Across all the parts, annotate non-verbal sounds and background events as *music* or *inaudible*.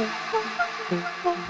ピ *laughs* ッ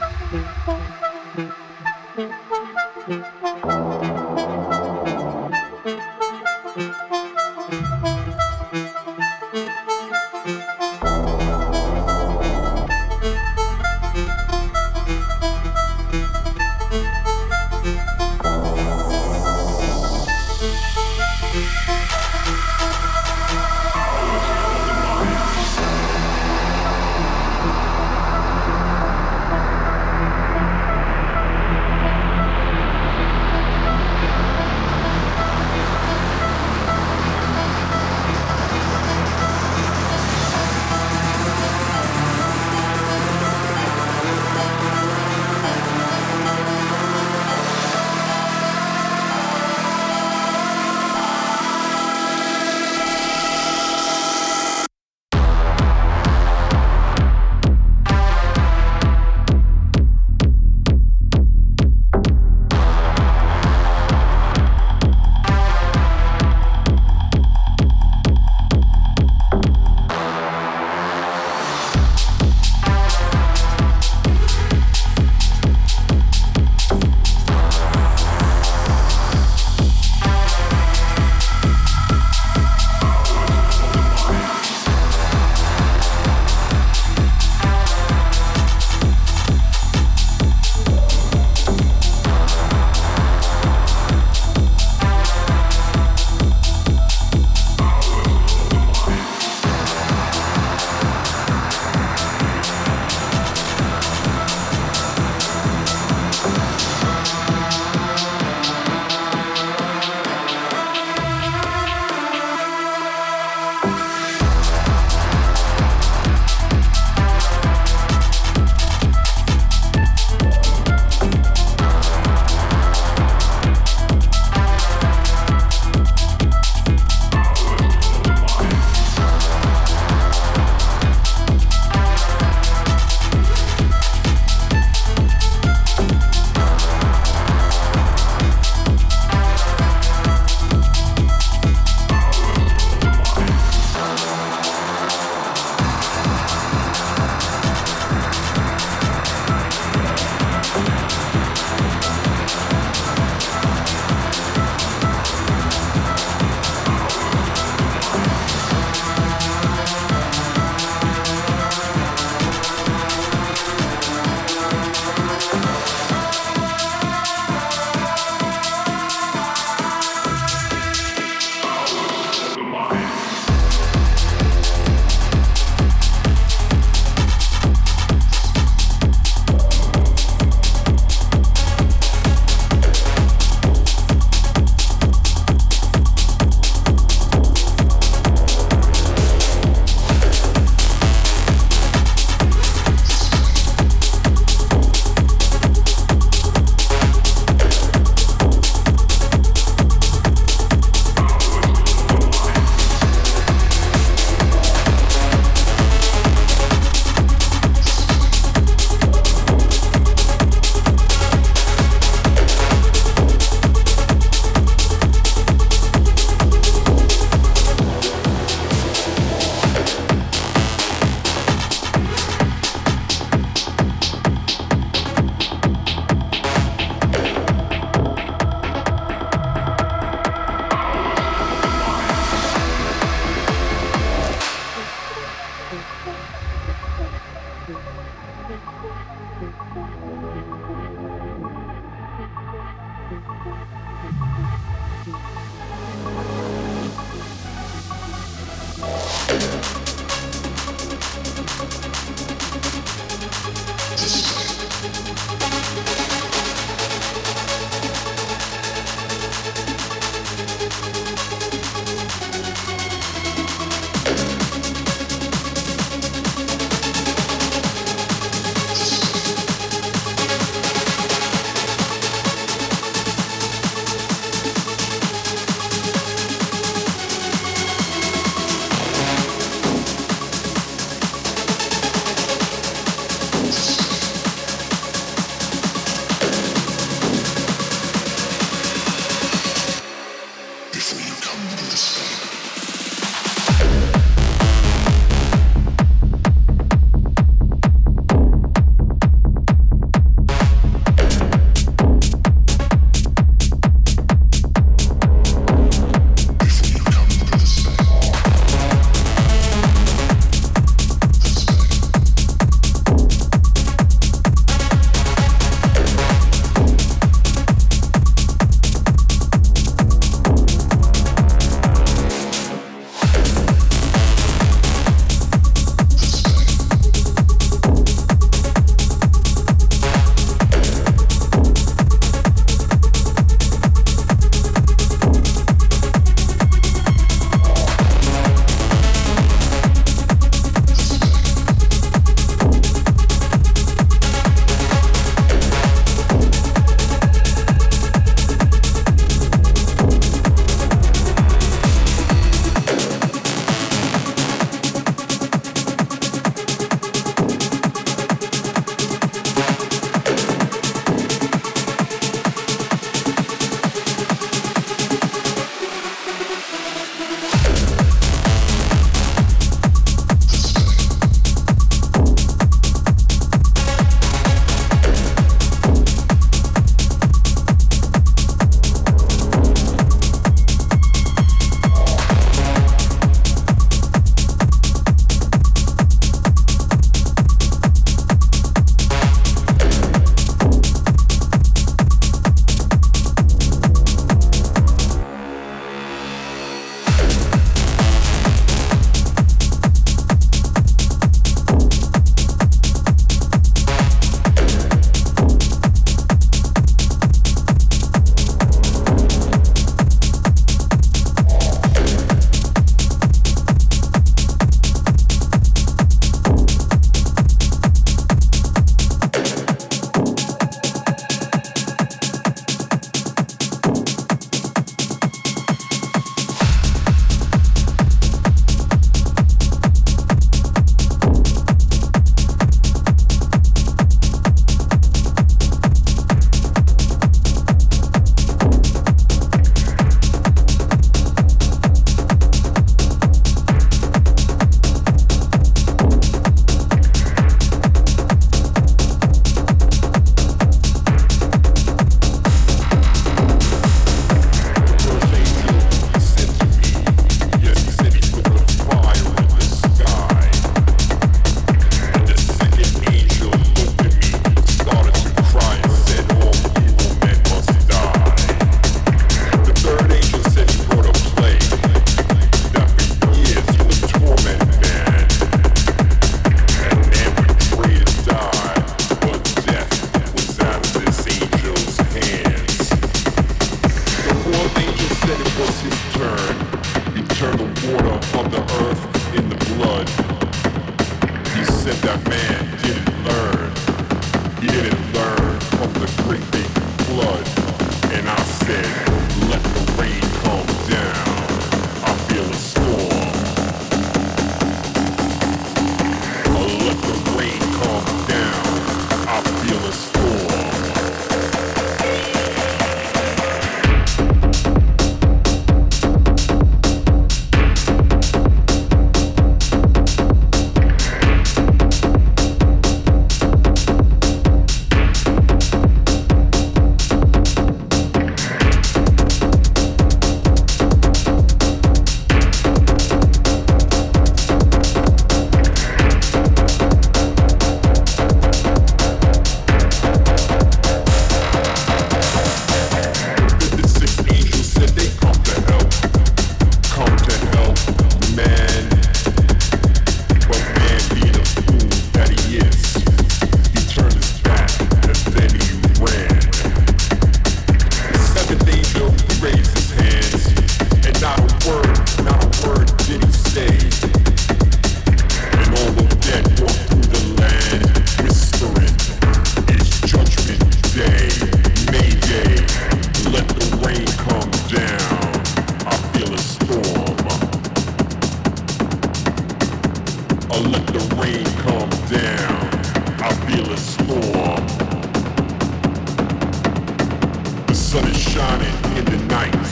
sun is shining in the night.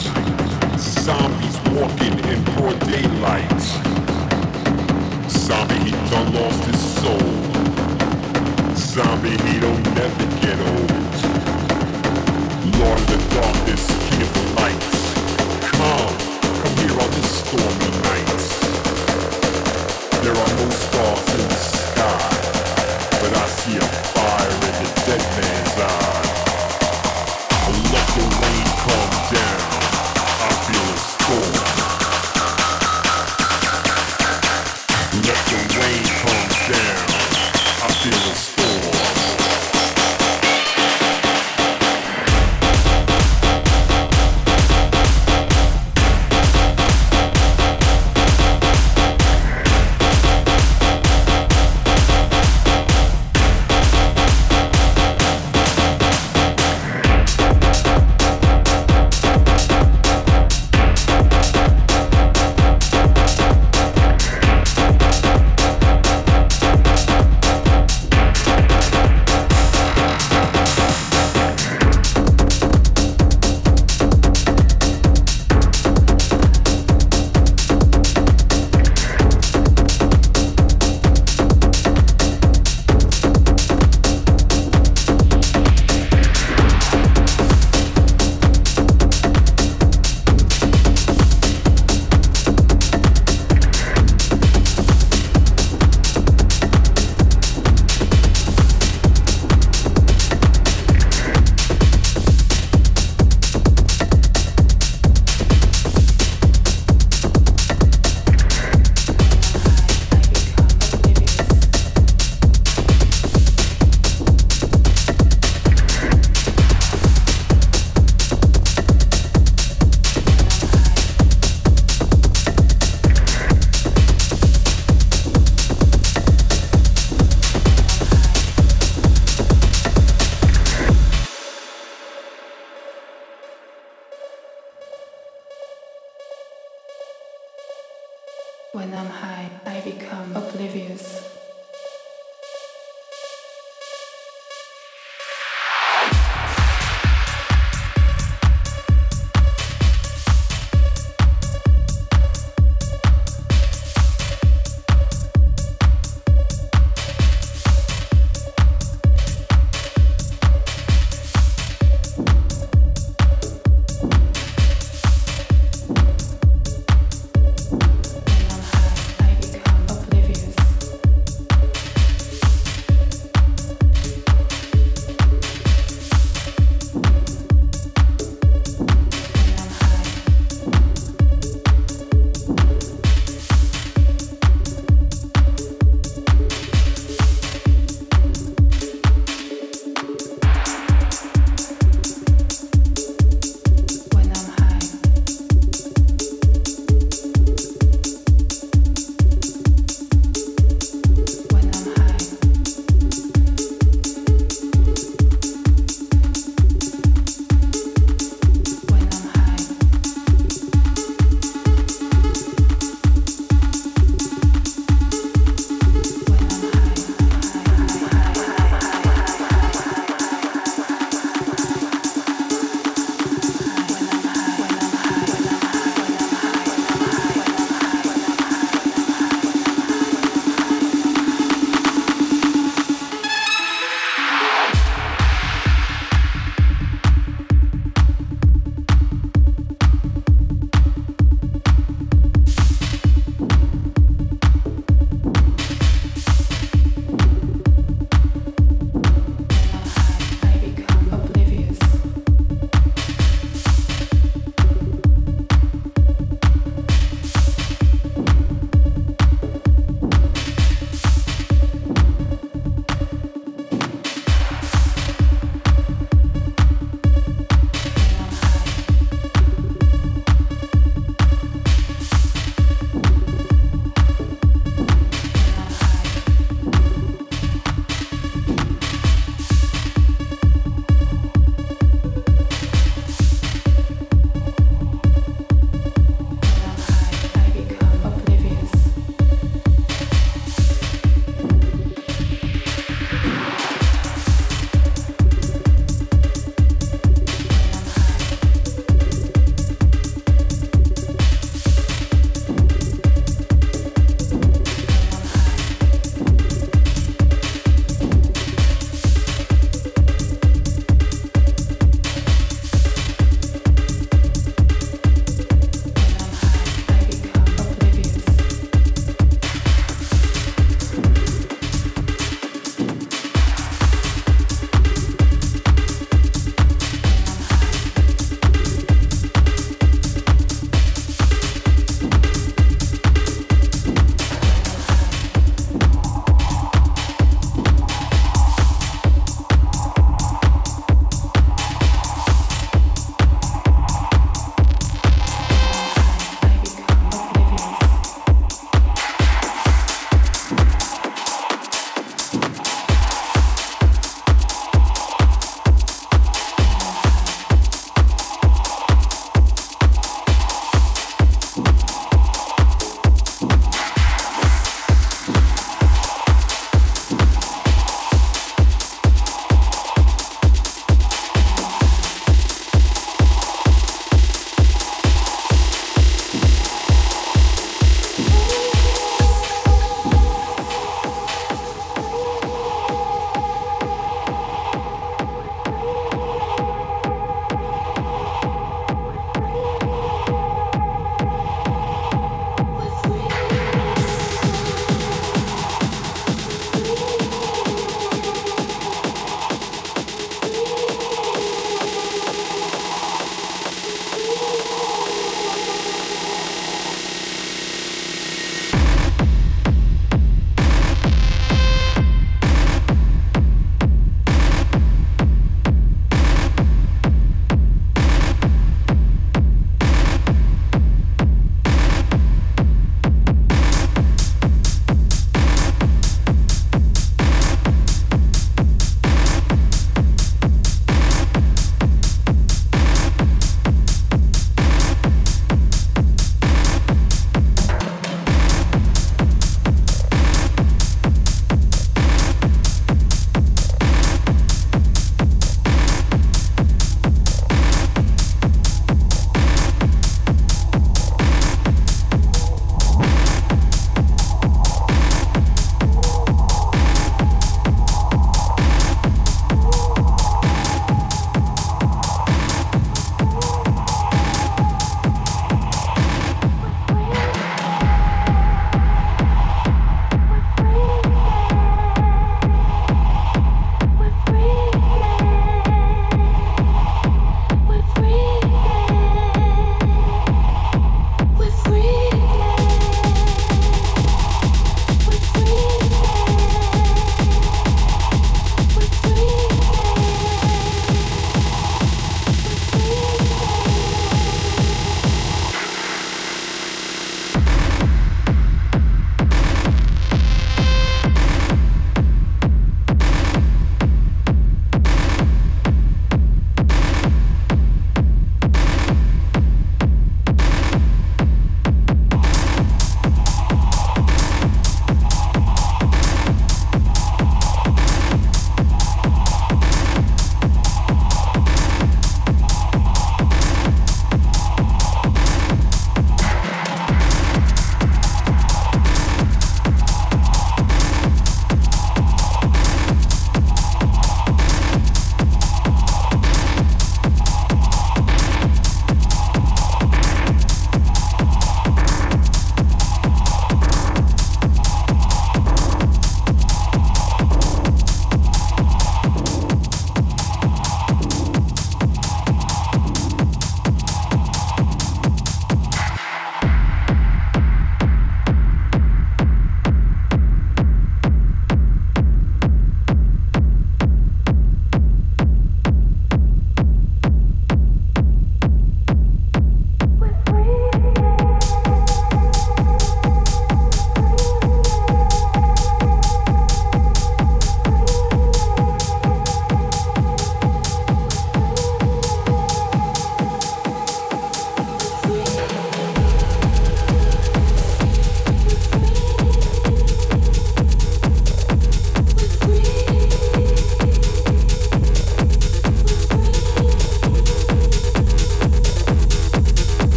Zombies walking in broad daylight. Zombie, he done lost his soul. Zombie, he don't never get old. Lord of the darkness, king of the lights. Come, come here on this stormy night. There are no stars in the sky, but I see a fire in the dead man's eye. I let the rain come down. I feel a storm.